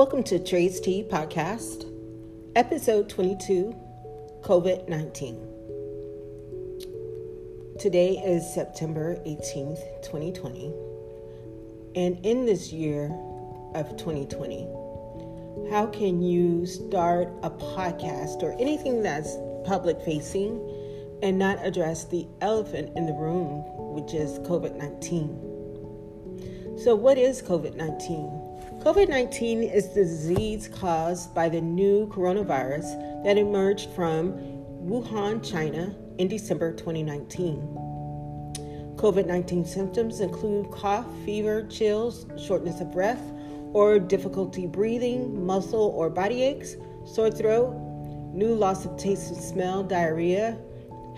Welcome to Tray's Tea Podcast, episode 22 COVID 19. Today is September 18th, 2020. And in this year of 2020, how can you start a podcast or anything that's public facing and not address the elephant in the room, which is COVID 19? So, what is COVID 19? COVID 19 is the disease caused by the new coronavirus that emerged from Wuhan, China in December 2019. COVID 19 symptoms include cough, fever, chills, shortness of breath, or difficulty breathing, muscle or body aches, sore throat, new loss of taste and smell, diarrhea,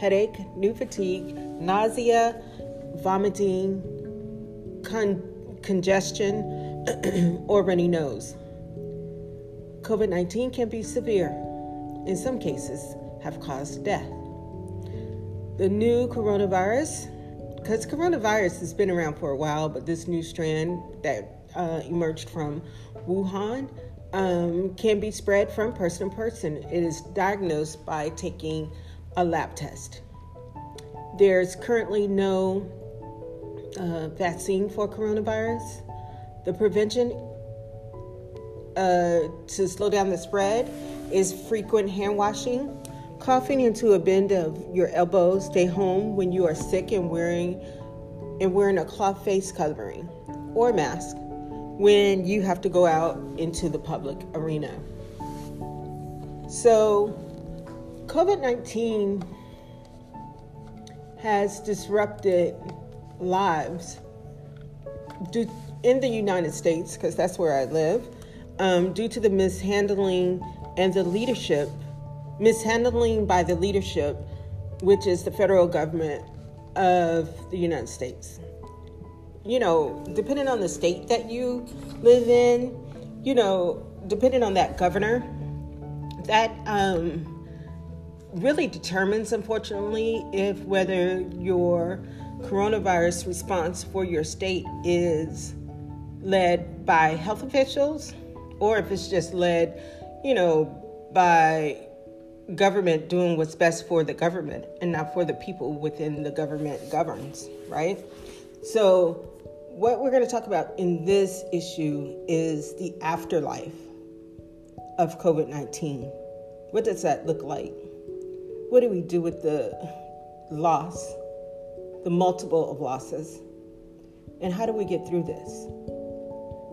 headache, new fatigue, nausea, vomiting, con- congestion, or runny nose. COVID 19 can be severe, in some cases, have caused death. The new coronavirus, because coronavirus has been around for a while, but this new strand that uh, emerged from Wuhan um, can be spread from person to person. It is diagnosed by taking a lab test. There's currently no uh, vaccine for coronavirus. The prevention uh, to slow down the spread is frequent hand washing, coughing into a bend of your elbow. Stay home when you are sick and wearing and wearing a cloth face covering or mask when you have to go out into the public arena. So, COVID 19 has disrupted lives due in the United States, because that's where I live, um, due to the mishandling and the leadership, mishandling by the leadership, which is the federal government of the United States. You know, depending on the state that you live in, you know, depending on that governor, that um, really determines, unfortunately, if whether your coronavirus response for your state is led by health officials or if it's just led, you know, by government doing what's best for the government and not for the people within the government governs, right? So, what we're going to talk about in this issue is the afterlife of COVID 19. What does that look like? What do we do with the loss, the multiple of losses? And how do we get through this?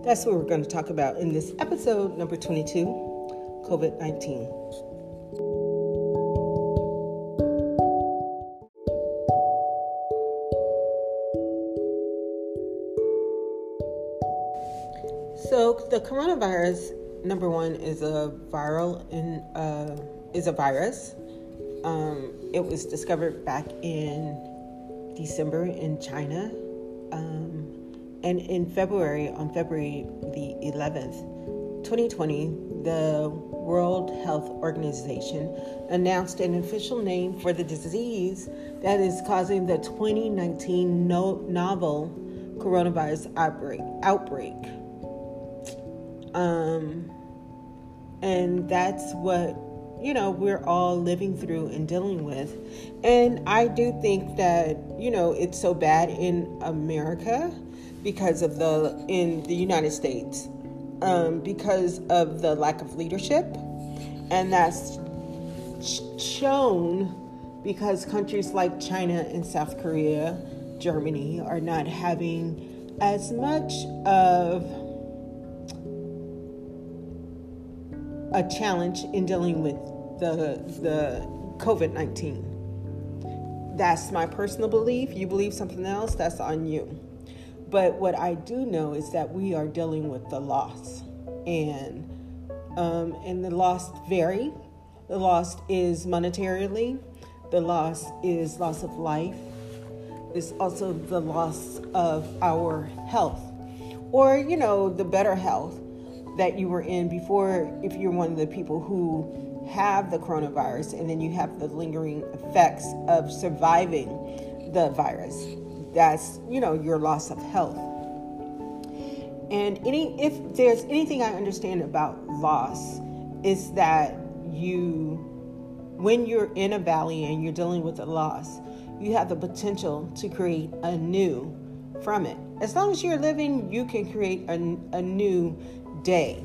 That's what we're going to talk about in this episode number 22 COVID 19. So the coronavirus, number one, is a viral in uh, is a virus. Um, it was discovered back in December in China. Um, and in February, on February the 11th, 2020, the World Health Organization announced an official name for the disease that is causing the 2019 no- novel coronavirus outbreak. outbreak. Um, and that's what you know we're all living through and dealing with and i do think that you know it's so bad in america because of the in the United States um, because of the lack of leadership, and that's shown because countries like China and South Korea, Germany are not having as much of a challenge in dealing with the the COVID nineteen. That's my personal belief. You believe something else, that's on you. But what I do know is that we are dealing with the loss, and um, and the loss vary. The loss is monetarily. The loss is loss of life. It's also the loss of our health, or you know, the better health that you were in before. If you're one of the people who have the coronavirus, and then you have the lingering effects of surviving the virus that's, you know, your loss of health. And any if there's anything I understand about loss, is that you when you're in a valley and you're dealing with a loss, you have the potential to create a new from it. As long as you're living, you can create a, a new day.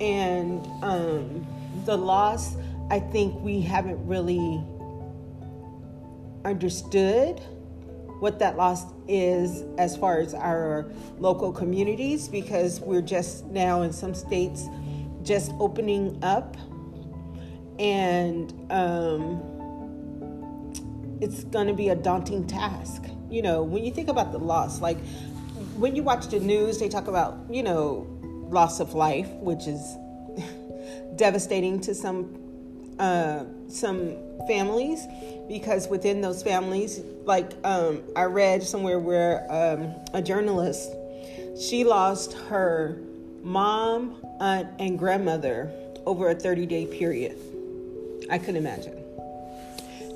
And um, the loss, I think we haven't really understood what that loss is as far as our local communities because we're just now in some states just opening up. And um, it's going to be a daunting task. You know when you think about the loss like when you watch the news they talk about you know loss of life which is devastating to some uh, some families because within those families, like um, I read somewhere where um, a journalist, she lost her mom, aunt, and grandmother over a 30 day period. I couldn't imagine.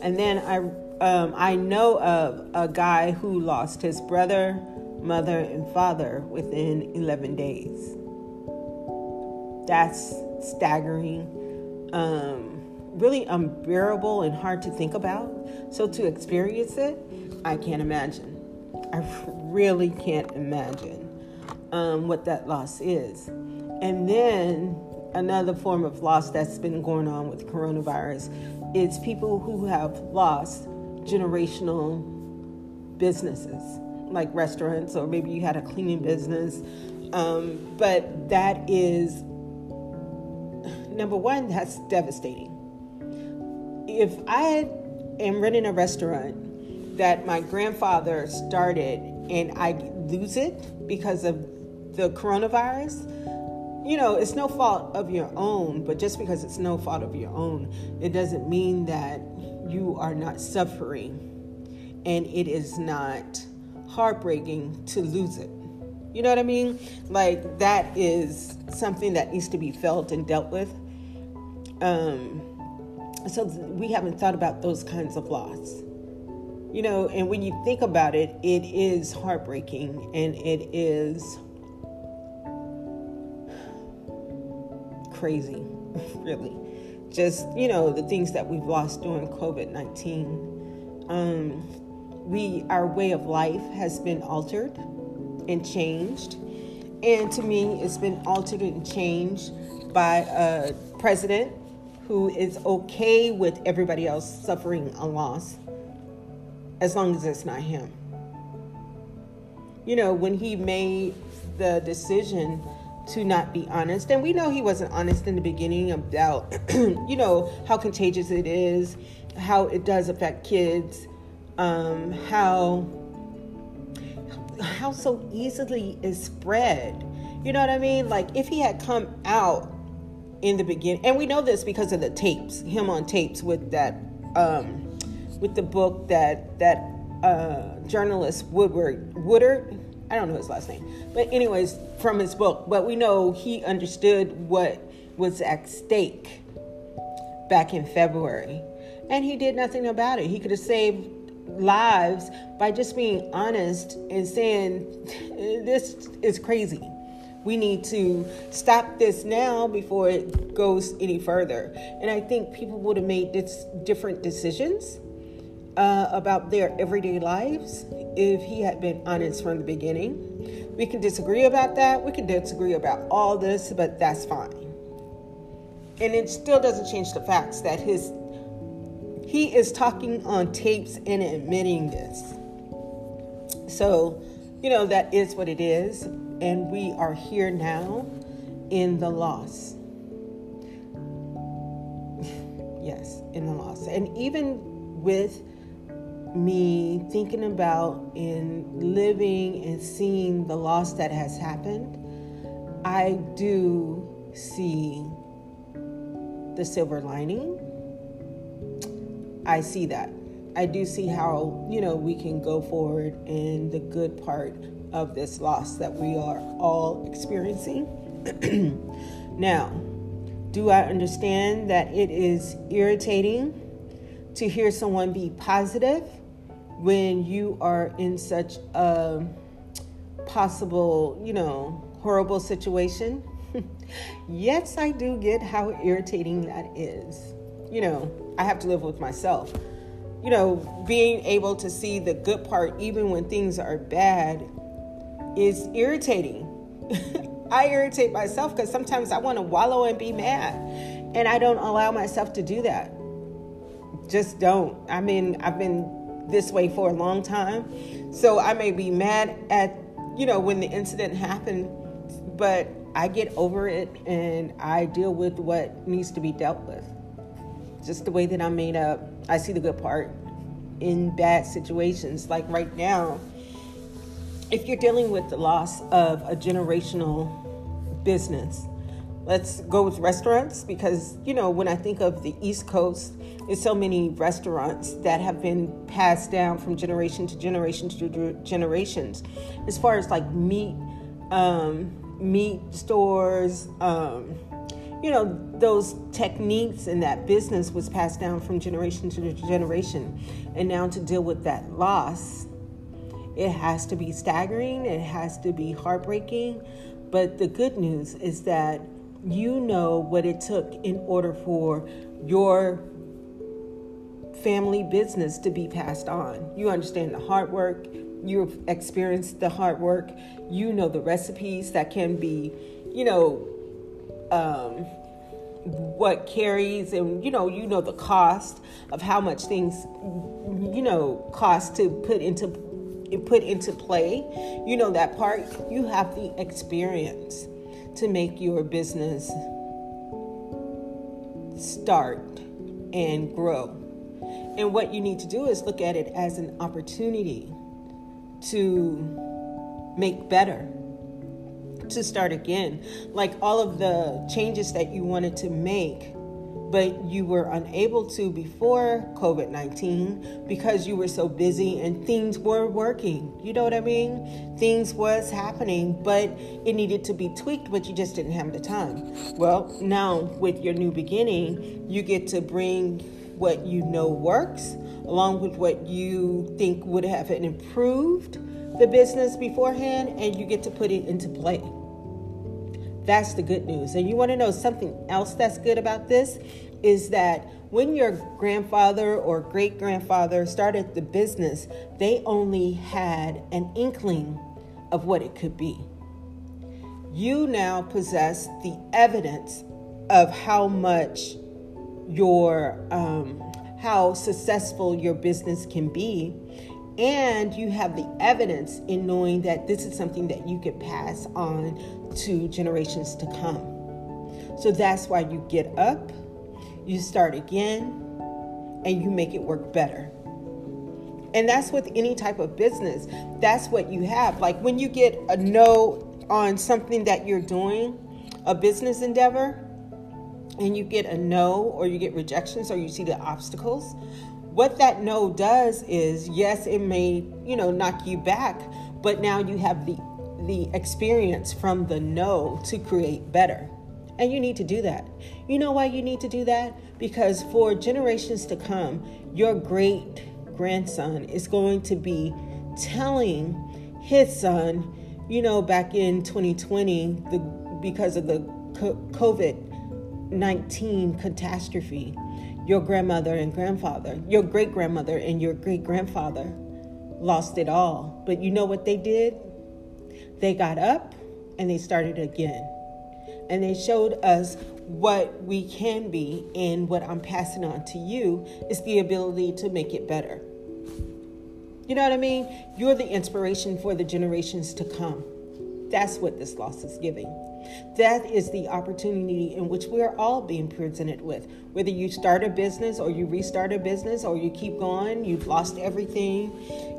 And then I, um, I know of a guy who lost his brother, mother, and father within 11 days. That's staggering. Um, really unbearable and hard to think about. So to experience it, I can't imagine. I really can't imagine um, what that loss is. And then another form of loss that's been going on with coronavirus is people who have lost generational businesses, like restaurants, or maybe you had a cleaning business. Um, but that is number one, that's devastating if I am running a restaurant that my grandfather started and I lose it because of the coronavirus, you know, it's no fault of your own, but just because it's no fault of your own, it doesn't mean that you are not suffering and it is not heartbreaking to lose it. You know what I mean? Like, that is something that needs to be felt and dealt with. Um, so we haven't thought about those kinds of loss. You know and when you think about it it is heartbreaking and it is crazy really. Just you know the things that we've lost during covid-19 um, we our way of life has been altered and changed. And to me it's been altered and changed by a president who is okay with everybody else suffering a loss as long as it's not him. You know, when he made the decision to not be honest, and we know he wasn't honest in the beginning about, you know, how contagious it is, how it does affect kids, um, how how so easily is spread. You know what I mean? Like if he had come out in the beginning, and we know this because of the tapes, him on tapes with that, um, with the book that that uh, journalist Woodward Woodard, I don't know his last name, but anyways, from his book. But we know he understood what was at stake back in February, and he did nothing about it. He could have saved lives by just being honest and saying this is crazy we need to stop this now before it goes any further. And I think people would have made different decisions uh, about their everyday lives if he had been honest from the beginning. We can disagree about that. We can disagree about all this, but that's fine. And it still doesn't change the facts that his he is talking on tapes and admitting this. So, you know, that is what it is and we are here now in the loss. yes, in the loss. And even with me thinking about in living and seeing the loss that has happened, I do see the silver lining. I see that. I do see how, you know, we can go forward in the good part of this loss that we are all experiencing. now, do I understand that it is irritating to hear someone be positive when you are in such a possible, you know, horrible situation, yes, I do get how irritating that is. You know, I have to live with myself. You know, being able to see the good part even when things are bad is irritating. I irritate myself because sometimes I want to wallow and be mad, and I don't allow myself to do that. Just don't. I mean, I've been this way for a long time, so I may be mad at, you know, when the incident happened, but I get over it and I deal with what needs to be dealt with. Just the way that I'm made up, I see the good part in bad situations. Like right now, if you're dealing with the loss of a generational business, let's go with restaurants because, you know, when I think of the East Coast, there's so many restaurants that have been passed down from generation to generation to generations. As far as like meat, um, meat stores, um, you know, those techniques and that business was passed down from generation to generation. And now to deal with that loss, it has to be staggering, it has to be heartbreaking. But the good news is that you know what it took in order for your family business to be passed on. You understand the hard work, you've experienced the hard work, you know the recipes that can be, you know, um, what carries and you know you know the cost of how much things you know cost to put into put into play you know that part you have the experience to make your business start and grow and what you need to do is look at it as an opportunity to make better, to start again. Like all of the changes that you wanted to make, but you were unable to before COVID 19 because you were so busy and things were working. You know what I mean? Things was happening, but it needed to be tweaked, but you just didn't have the time. Well, now with your new beginning, you get to bring what you know works along with what you think would have improved the business beforehand, and you get to put it into play. That's the good news. And you want to know something else that's good about this is that when your grandfather or great grandfather started the business, they only had an inkling of what it could be. You now possess the evidence of how much your um, how successful your business can be. And you have the evidence in knowing that this is something that you could pass on to generations to come. So that's why you get up, you start again, and you make it work better. And that's with any type of business. That's what you have. Like when you get a no on something that you're doing, a business endeavor, and you get a no or you get rejections or you see the obstacles, what that no does is yes, it may, you know, knock you back, but now you have the the experience from the no to create better. And you need to do that. You know why you need to do that? Because for generations to come, your great grandson is going to be telling his son, you know, back in 2020, the because of the COVID 19 catastrophe, your grandmother and grandfather, your great grandmother and your great grandfather lost it all. But you know what they did? They got up and they started again. And they showed us what we can be, and what I'm passing on to you is the ability to make it better. You know what I mean? You're the inspiration for the generations to come. That's what this loss is giving. That is the opportunity in which we are all being presented with. Whether you start a business or you restart a business or you keep going, you've lost everything,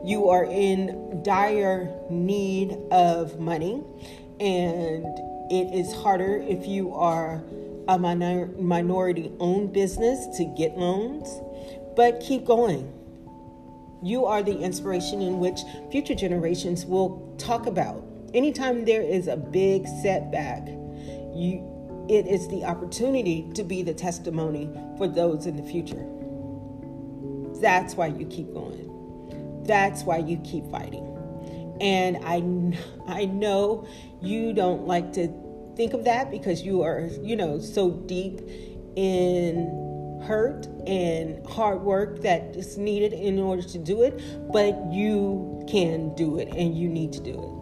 you are in dire need of money, and it is harder if you are a minor, minority owned business to get loans, but keep going. You are the inspiration in which future generations will talk about anytime there is a big setback, you it is the opportunity to be the testimony for those in the future. That's why you keep going. That's why you keep fighting. And I, I know you don't like to think of that because you are, you know, so deep in hurt and hard work that is needed in order to do it, but you can do it and you need to do it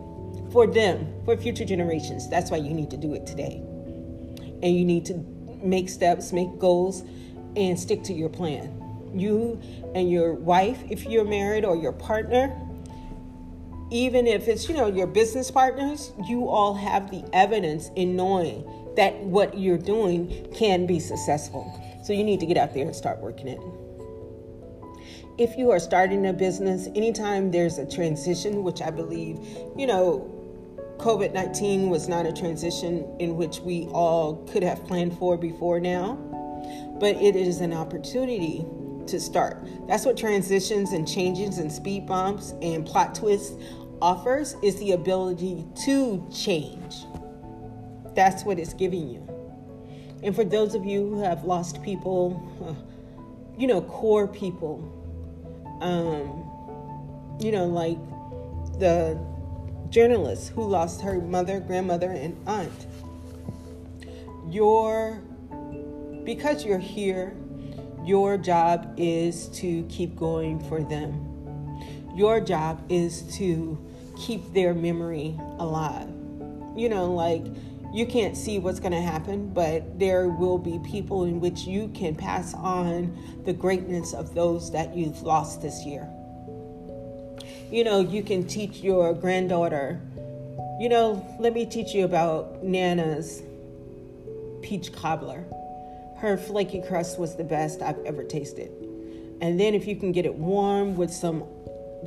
for them, for future generations. That's why you need to do it today. And you need to make steps, make goals, and stick to your plan. You and your wife, if you're married, or your partner, even if it's, you know, your business partners, you all have the evidence in knowing that what you're doing can be successful. So you need to get out there and start working it. If you are starting a business, anytime there's a transition, which I believe, you know, COVID 19 was not a transition in which we all could have planned for before now, but it is an opportunity to start. That's what transitions and changes and speed bumps and plot twists offers is the ability to change. That's what it's giving you. And for those of you who have lost people, you know, core people, um, you know, like the journalist who lost her mother, grandmother, and aunt. Your, because you're here, your job is to keep going for them. Your job is to keep their memory alive. You know, like you can't see what's going to happen, but there will be people in which you can pass on the greatness of those that you've lost this year. You know, you can teach your granddaughter, you know, let me teach you about Nana's peach cobbler. Her flaky crust was the best I've ever tasted. And then if you can get it warm with some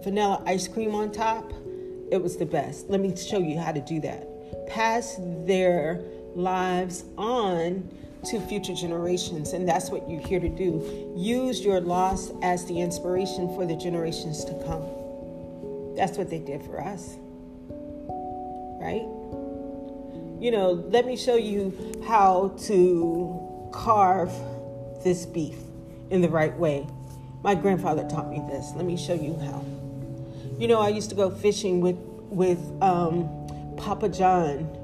vanilla ice cream on top, it was the best. Let me show you how to do that pass their lives on to future generations. And that's what you're here to do. Use your loss as the inspiration for the generations to come. That's what they did for us. Right? You know, let me show you how to carve this beef in the right way. My grandfather taught me this. Let me show you how. You know, I used to go fishing with with um, Papa John.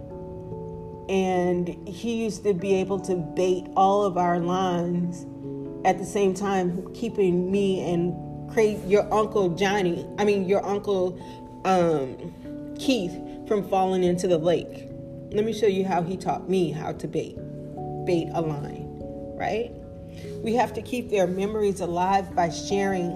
And he used to be able to bait all of our lines at the same time, keeping me and Craig, your uncle Johnny, I mean, your uncle um, Keith from falling into the lake. Let me show you how he taught me how to bait, bait a line, right? We have to keep their memories alive by sharing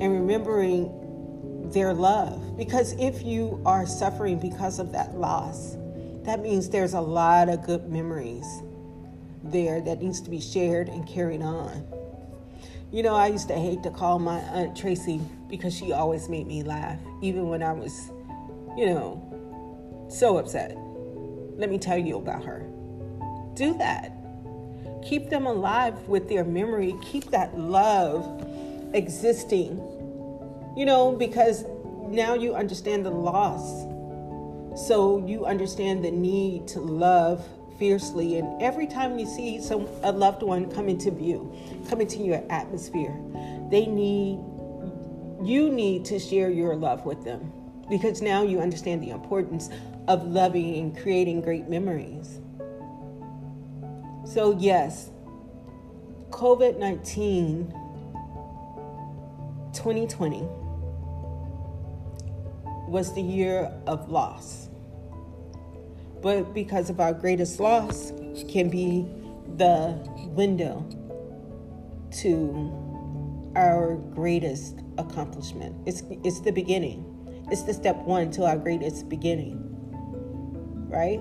and remembering their love. Because if you are suffering because of that loss, that means there's a lot of good memories there that needs to be shared and carried on. You know, I used to hate to call my Aunt Tracy because she always made me laugh, even when I was, you know, so upset. Let me tell you about her. Do that. Keep them alive with their memory. Keep that love existing you know, because now you understand the loss. So you understand the need to love fiercely. And every time you see some a loved one come into view, come into your atmosphere, they need you need to share your love with them because now you understand the importance of loving and creating great memories. So, yes, COVID 19 2020 was the year of loss. But because of our greatest loss can be the window to our greatest accomplishment. It's it's the beginning. It's the step one to our greatest beginning. Right?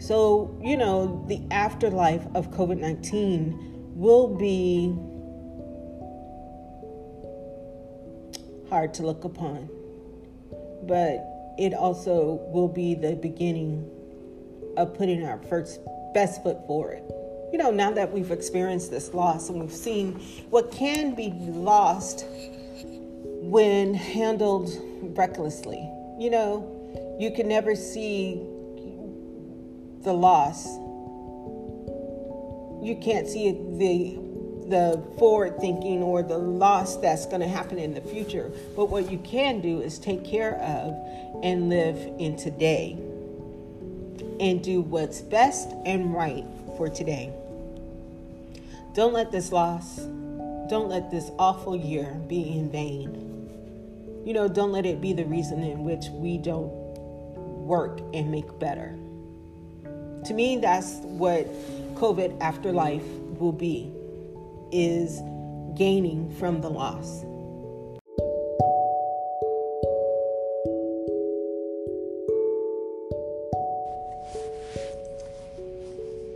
So, you know, the afterlife of COVID 19 will be hard to look upon but it also will be the beginning of putting our first best foot forward. You know, now that we've experienced this loss and we've seen what can be lost when handled recklessly, you know, you can never see the loss. You can't see the the forward thinking or the loss that's going to happen in the future. But what you can do is take care of and live in today and do what's best and right for today. Don't let this loss, don't let this awful year be in vain. You know, don't let it be the reason in which we don't work and make better. To me, that's what COVID afterlife will be is gaining from the loss.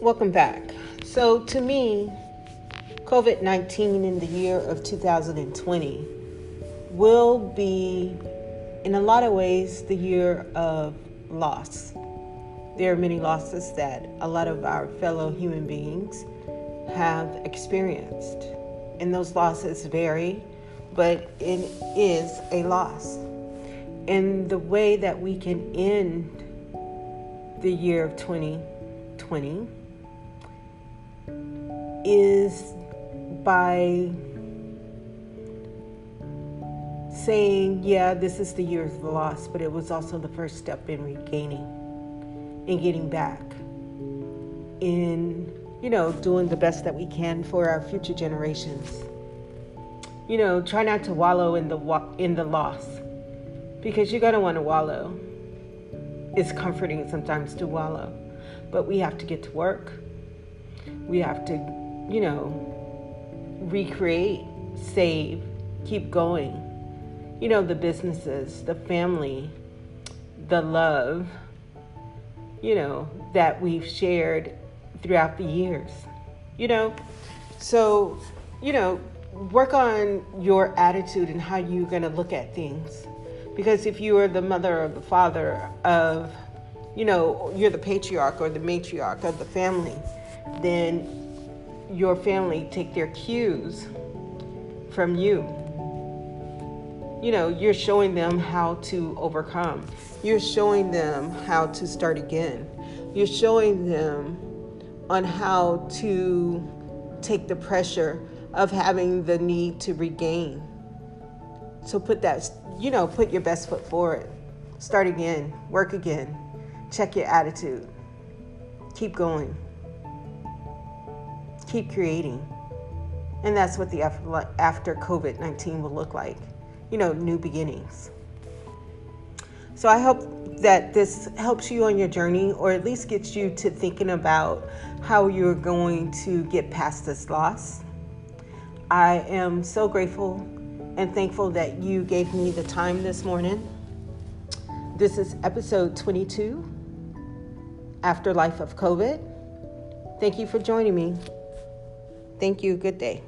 Welcome back. So, to me, COVID 19 in the year of 2020 will be, in a lot of ways, the year of loss. There are many losses that a lot of our fellow human beings have experienced. And those losses vary, but it is a loss. And the way that we can end the year of 2020 is by saying, yeah, this is the year of the loss, but it was also the first step in regaining, in getting back, in you know, doing the best that we can for our future generations. You know, try not to wallow in the in the loss because you're going to want to wallow. It's comforting sometimes to wallow, but we have to get to work. We have to, you know, recreate, save, keep going. You know, the businesses, the family, the love, you know, that we've shared throughout the years. You know, so, you know, work on your attitude and how you're going to look at things. Because if you are the mother or the father of, you know, you're the patriarch or the matriarch of the family, then your family take their cues from you. You know, you're showing them how to overcome. You're showing them how to start again. You're showing them on how to take the pressure of having the need to regain. So put that, you know, put your best foot forward. Start again, work again, check your attitude, keep going, keep creating. And that's what the after COVID 19 will look like. You know, new beginnings. So I hope that this helps you on your journey or at least gets you to thinking about how you're going to get past this loss. I am so grateful and thankful that you gave me the time this morning. This is episode 22 Afterlife of COVID. Thank you for joining me. Thank you. Good day.